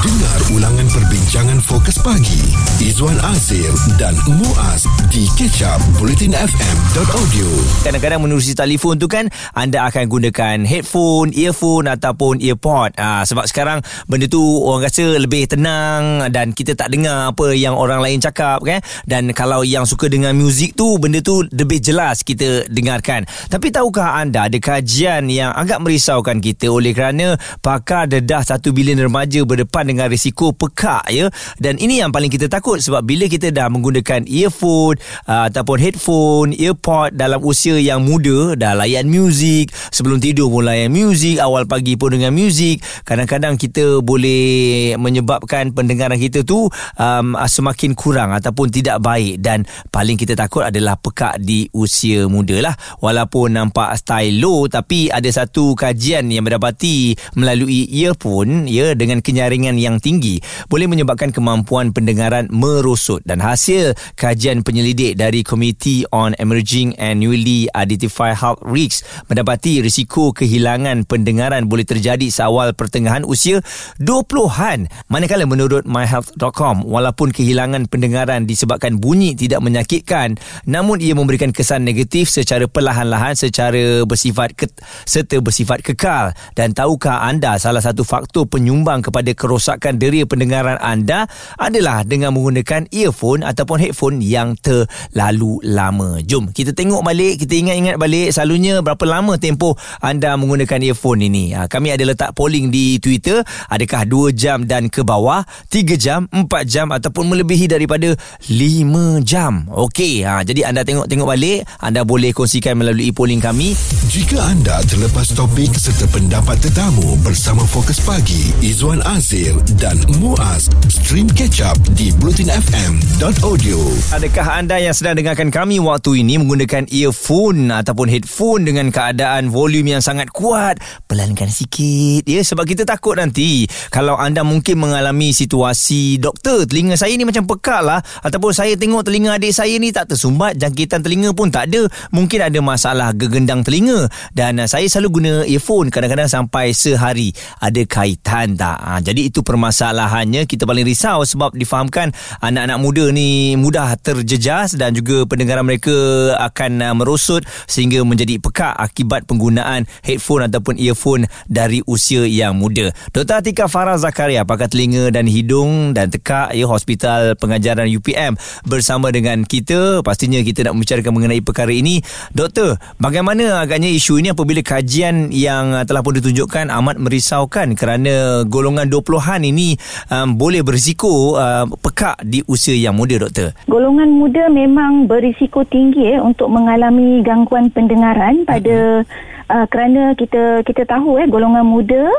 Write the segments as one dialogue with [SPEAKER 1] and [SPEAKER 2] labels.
[SPEAKER 1] Dengar ulangan perbincangan fokus pagi Izwan Azir dan Muaz di kecap bulletinfm.audio
[SPEAKER 2] Kadang-kadang menerusi telefon tu kan anda akan gunakan headphone, earphone ataupun earpod. Ha, sebab sekarang benda tu orang rasa lebih tenang dan kita tak dengar apa yang orang lain cakap kan. Dan kalau yang suka dengan muzik tu benda tu lebih jelas kita dengarkan. Tapi tahukah anda ada kajian yang agak merisaukan kita oleh kerana pakar dedah 1 bilion remaja berdepan dengan risiko pekak ya. Dan ini yang paling kita takut sebab bila kita dah menggunakan earphone uh, ataupun headphone, earpod dalam usia yang muda dah layan muzik, sebelum tidur pun layan muzik, awal pagi pun dengan muzik, kadang-kadang kita boleh menyebabkan pendengaran kita tu um, semakin kurang ataupun tidak baik dan paling kita takut adalah pekak di usia muda lah. Walaupun nampak style low tapi ada satu kajian yang mendapati melalui earphone ya dengan kenyaringan yang tinggi boleh menyebabkan kemampuan pendengaran merosot. Dan hasil kajian penyelidik dari Committee on Emerging and Newly Identified Health Risks mendapati risiko kehilangan pendengaran boleh terjadi seawal pertengahan usia 20-an manakala menurut myhealth.com walaupun kehilangan pendengaran disebabkan bunyi tidak menyakitkan namun ia memberikan kesan negatif secara perlahan-lahan secara bersifat ke- serta bersifat kekal. Dan tahukah anda salah satu faktor penyumbang kepada kerosakan deria pendengaran anda adalah dengan menggunakan earphone ataupun headphone yang terlalu lama. Jom kita tengok balik, kita ingat-ingat balik selalunya berapa lama tempoh anda menggunakan earphone ini. Ha, kami ada letak polling di Twitter, adakah 2 jam dan ke bawah, 3 jam, 4 jam ataupun melebihi daripada 5 jam. Okey, ha, jadi anda tengok-tengok balik, anda boleh kongsikan melalui polling kami.
[SPEAKER 1] Jika anda terlepas topik serta pendapat tetamu bersama Fokus Pagi Izwan Azir dan Muaz. Stream Catch Up di bulletinfm.audio
[SPEAKER 2] Adakah anda yang sedang dengarkan kami waktu ini menggunakan earphone ataupun headphone dengan keadaan volume yang sangat kuat? Pelankan sikit ya. Sebab kita takut nanti kalau anda mungkin mengalami situasi doktor telinga saya ni macam pekak lah. Ataupun saya tengok telinga adik saya ni tak tersumbat jangkitan telinga pun tak ada. Mungkin ada masalah gegendang telinga. Dan uh, saya selalu guna earphone kadang-kadang sampai sehari. Ada kaitan tak? Ha, jadi itu permasalahannya kita paling risau sebab difahamkan anak-anak muda ni mudah terjejas dan juga pendengaran mereka akan uh, merosot sehingga menjadi pekak akibat penggunaan headphone ataupun earphone dari usia yang muda. Dr. Atika Farah Zakaria, pakar telinga dan hidung dan tekak ya Hospital Pengajaran UPM bersama dengan kita. Pastinya kita nak membicarakan mengenai perkara ini. Doktor, bagaimana agaknya isu ini apabila kajian yang uh, telah pun ditunjukkan amat merisaukan kerana golongan 20-an ini um, boleh berisiko uh, pekak di usia yang muda, doktor?
[SPEAKER 3] Golongan muda memang berisiko tinggi eh, untuk mengalami gangguan pendengaran pada uh-huh. uh, kerana kita kita tahu eh golongan muda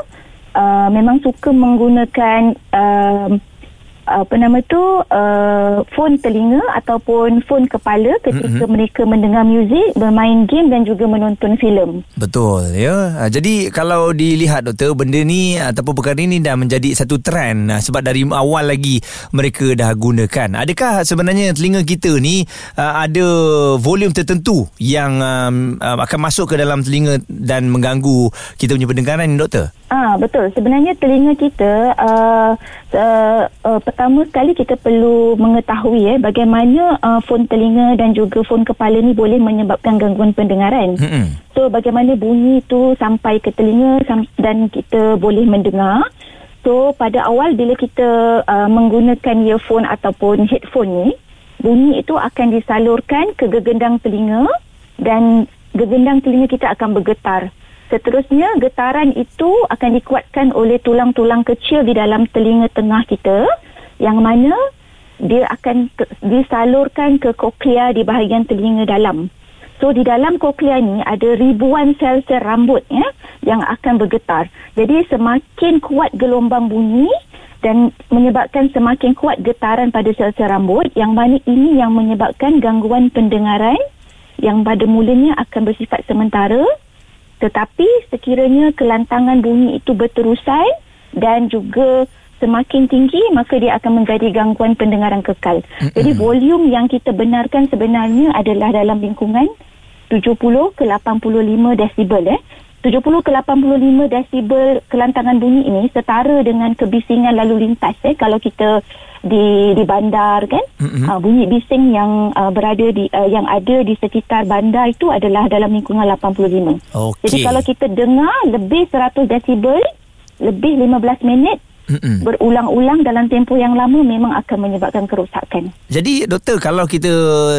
[SPEAKER 3] uh, memang suka menggunakan uh, apa nama tu uh, phone telinga ataupun phone kepala ketika mm-hmm. mereka mendengar muzik, bermain game dan juga menonton filem.
[SPEAKER 2] Betul ya. Ha, jadi kalau dilihat doktor benda ni ataupun perkara ini dah menjadi satu trend ha, sebab dari awal lagi mereka dah gunakan. Adakah sebenarnya telinga kita ni uh, ada volume tertentu yang um, uh, akan masuk ke dalam telinga dan mengganggu kita punya pendengaran ni doktor?
[SPEAKER 3] Ah betul. Sebenarnya telinga kita uh, uh, uh, pertama sekali kita perlu mengetahui eh bagaimana uh, fon telinga dan juga fon kepala ni boleh menyebabkan gangguan pendengaran. Mm-hmm. So bagaimana bunyi tu sampai ke telinga dan kita boleh mendengar. So pada awal bila kita uh, menggunakan earphone ataupun headphone ni, bunyi itu akan disalurkan ke gegendang telinga dan gegendang telinga kita akan bergetar. Seterusnya, getaran itu akan dikuatkan oleh tulang-tulang kecil di dalam telinga tengah kita yang mana dia akan disalurkan ke koklea di bahagian telinga dalam. So, di dalam koklea ni ada ribuan sel-sel rambut ya, yang akan bergetar. Jadi, semakin kuat gelombang bunyi dan menyebabkan semakin kuat getaran pada sel-sel rambut yang mana ini yang menyebabkan gangguan pendengaran yang pada mulanya akan bersifat sementara tetapi sekiranya kelantangan bunyi itu berterusan dan juga semakin tinggi maka dia akan menjadi gangguan pendengaran kekal. Mm-hmm. Jadi volume yang kita benarkan sebenarnya adalah dalam lingkungan 70 ke 85 desibel eh. 70 ke 85 desibel kelantangan bunyi ini setara dengan kebisingan lalu lintas eh kalau kita di di bandar kan mm-hmm. uh, bunyi bising yang uh, berada di uh, yang ada di sekitar bandar itu adalah dalam lingkungan 85.
[SPEAKER 2] Okay.
[SPEAKER 3] Jadi kalau kita dengar lebih 100 desibel lebih 15 minit Mm-mm. berulang-ulang dalam tempoh yang lama memang akan menyebabkan kerosakan.
[SPEAKER 2] Jadi doktor kalau kita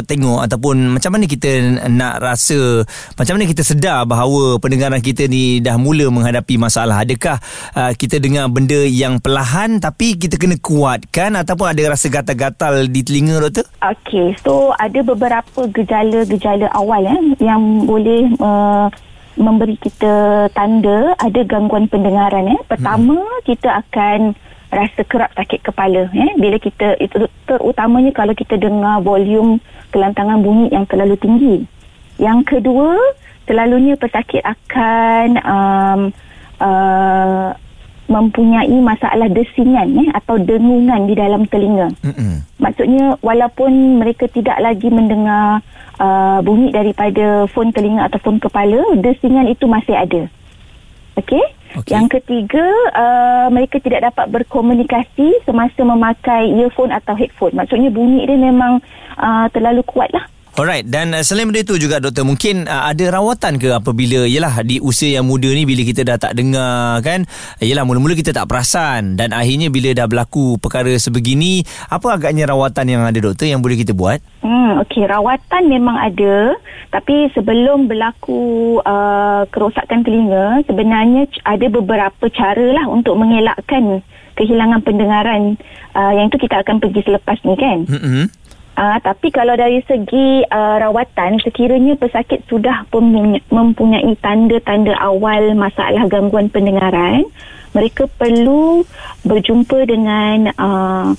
[SPEAKER 2] tengok ataupun macam mana kita nak rasa macam mana kita sedar bahawa pendengaran kita ni dah mula menghadapi masalah adakah uh, kita dengar benda yang perlahan tapi kita kena kuatkan ataupun ada rasa gatal-gatal di telinga doktor?
[SPEAKER 3] Okey so ada beberapa gejala-gejala awal eh, yang boleh uh, memberi kita tanda ada gangguan pendengaran ya. Pertama hmm. kita akan rasa kerap sakit kepala ya bila kita itu terutamanya kalau kita dengar volume kelantangan bunyi yang terlalu tinggi. Yang kedua, selalunya pesakit akan um, uh, mempunyai masalah desingan ya atau dengungan di dalam telinga. Mm-hmm. Maksudnya walaupun mereka tidak lagi mendengar uh, bunyi daripada fon telinga atau fon kepala, desingan itu masih ada. Okey? Okay. Yang ketiga, uh, mereka tidak dapat berkomunikasi semasa memakai earphone atau headphone. Maksudnya bunyi dia memang uh, terlalu kuatlah.
[SPEAKER 2] Alright dan uh, selain benda itu juga doktor mungkin uh, ada rawatan ke apabila yalah di usia yang muda ni bila kita dah tak dengar kan yalah mula-mula kita tak perasan dan akhirnya bila dah berlaku perkara sebegini apa agaknya rawatan yang ada doktor yang boleh kita buat?
[SPEAKER 3] Hmm okey rawatan memang ada tapi sebelum berlaku uh, kerosakan telinga sebenarnya ada beberapa cara lah untuk mengelakkan kehilangan pendengaran uh, yang itu kita akan pergi selepas ni kan. Hmm Uh, tapi kalau dari segi uh, rawatan, sekiranya pesakit sudah mempunyai tanda-tanda awal masalah gangguan pendengaran, mereka perlu berjumpa dengan uh,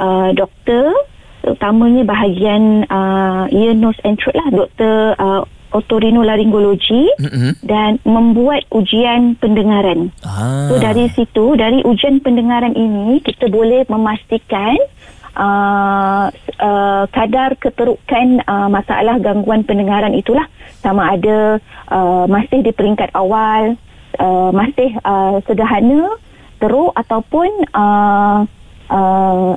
[SPEAKER 3] uh, doktor, terutamanya bahagian uh, ear, nose and throat lah, doktor uh, otorinolaringologi mm-hmm. dan membuat ujian pendengaran. Ah. So dari situ, dari ujian pendengaran ini, kita boleh memastikan uh, uh, kadar keterukan uh, masalah gangguan pendengaran itulah sama ada uh, masih di peringkat awal uh, masih uh, sederhana teruk ataupun uh, uh,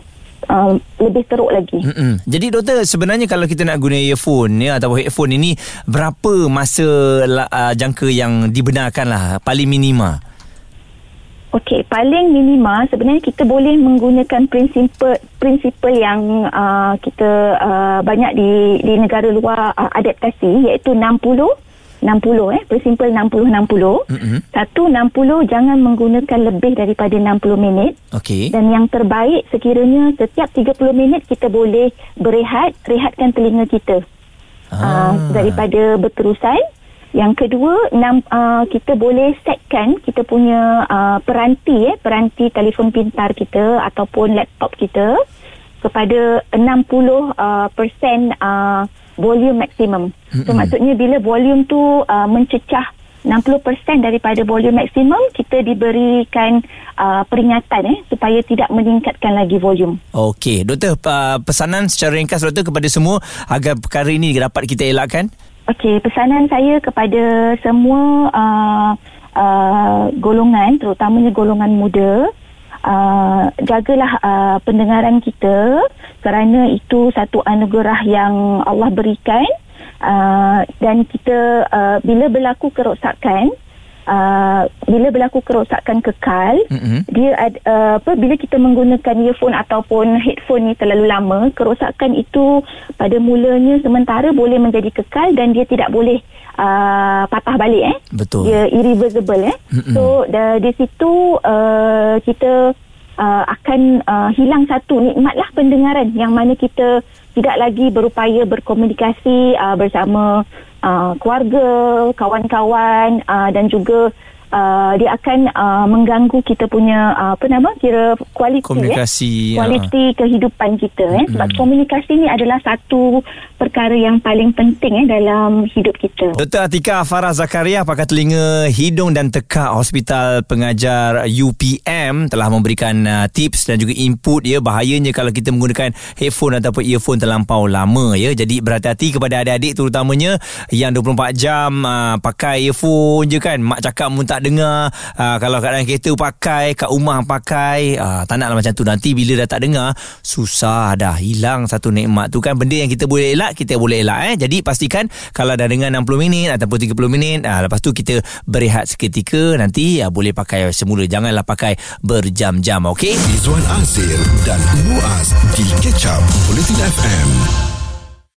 [SPEAKER 3] Uh, lebih teruk lagi. Mm-mm.
[SPEAKER 2] Jadi doktor sebenarnya kalau kita nak guna earphone ya atau headphone ini berapa masa uh, jangka yang dibenarkan lah paling minima?
[SPEAKER 3] Okey, paling minima sebenarnya kita boleh menggunakan prinsip prinsip yang uh, kita uh, banyak di di negara luar uh, adaptasi iaitu 60 60 eh prinsip 60 60. Mm-hmm. Satu 60 jangan menggunakan lebih daripada 60 minit.
[SPEAKER 2] Okey.
[SPEAKER 3] Dan yang terbaik sekiranya setiap 30 minit kita boleh berehat, rehatkan telinga kita. Ah. Uh, daripada berterusan yang kedua, enam, uh, kita boleh setkan kita punya uh, peranti, eh, peranti telefon pintar kita ataupun laptop kita kepada 60% uh, persen, uh, volume maksimum. So, mm-hmm. maksudnya bila volume tu uh, mencecah 60% daripada volume maksimum kita diberikan uh, peringatan eh supaya tidak meningkatkan lagi volume.
[SPEAKER 2] Okey, doktor uh, pesanan secara ringkas doktor kepada semua agar perkara ini dapat kita elakkan.
[SPEAKER 3] Okey, pesanan saya kepada semua uh, uh, golongan, terutamanya golongan muda, uh, jagalah uh, pendengaran kita kerana itu satu anugerah yang Allah berikan. Uh, dan kita uh, bila berlaku kerosakan, uh, bila berlaku kerosakan kekal mm-hmm. dia uh, apa bila kita menggunakan earphone ataupun headphone ni terlalu lama kerosakan itu pada mulanya sementara boleh menjadi kekal dan dia tidak boleh uh, patah balik eh
[SPEAKER 2] betul
[SPEAKER 3] dia irreversible eh mm-hmm. so da, di situ uh, kita uh, akan uh, hilang satu nikmatlah pendengaran yang mana kita tidak lagi berupaya berkomunikasi uh, bersama uh, keluarga, kawan-kawan uh, dan juga uh, dia akan uh, mengganggu kita punya uh, apa nama kira kualiti
[SPEAKER 2] Komunikasi,
[SPEAKER 3] eh? kualiti kehidupan kita eh? sebab komunikasi ni adalah satu perkara yang paling penting eh dalam hidup kita.
[SPEAKER 2] Dr. Atika Farah Zakaria pakar telinga hidung dan tekak Hospital Pengajar UPM telah memberikan uh, tips dan juga input ya bahayanya kalau kita menggunakan headphone ataupun earphone terlampau lama ya. Jadi berhati-hati kepada adik-adik terutamanya yang 24 jam uh, pakai earphone je kan. Mak cakap pun tak dengar. Uh, kalau kat dalam kereta pakai, kat rumah pakai, uh, tak naklah macam tu nanti bila dah tak dengar susah dah hilang satu nikmat tu kan benda yang kita boleh elak kita boleh elak eh. Jadi pastikan kalau dah dengar 60 minit ataupun 30 minit uh, lepas tu kita berehat seketika nanti uh, boleh pakai semula janganlah pakai berjam-jam okey
[SPEAKER 1] Izwan Azir dan Muaz di Catch Up Bulletin FM.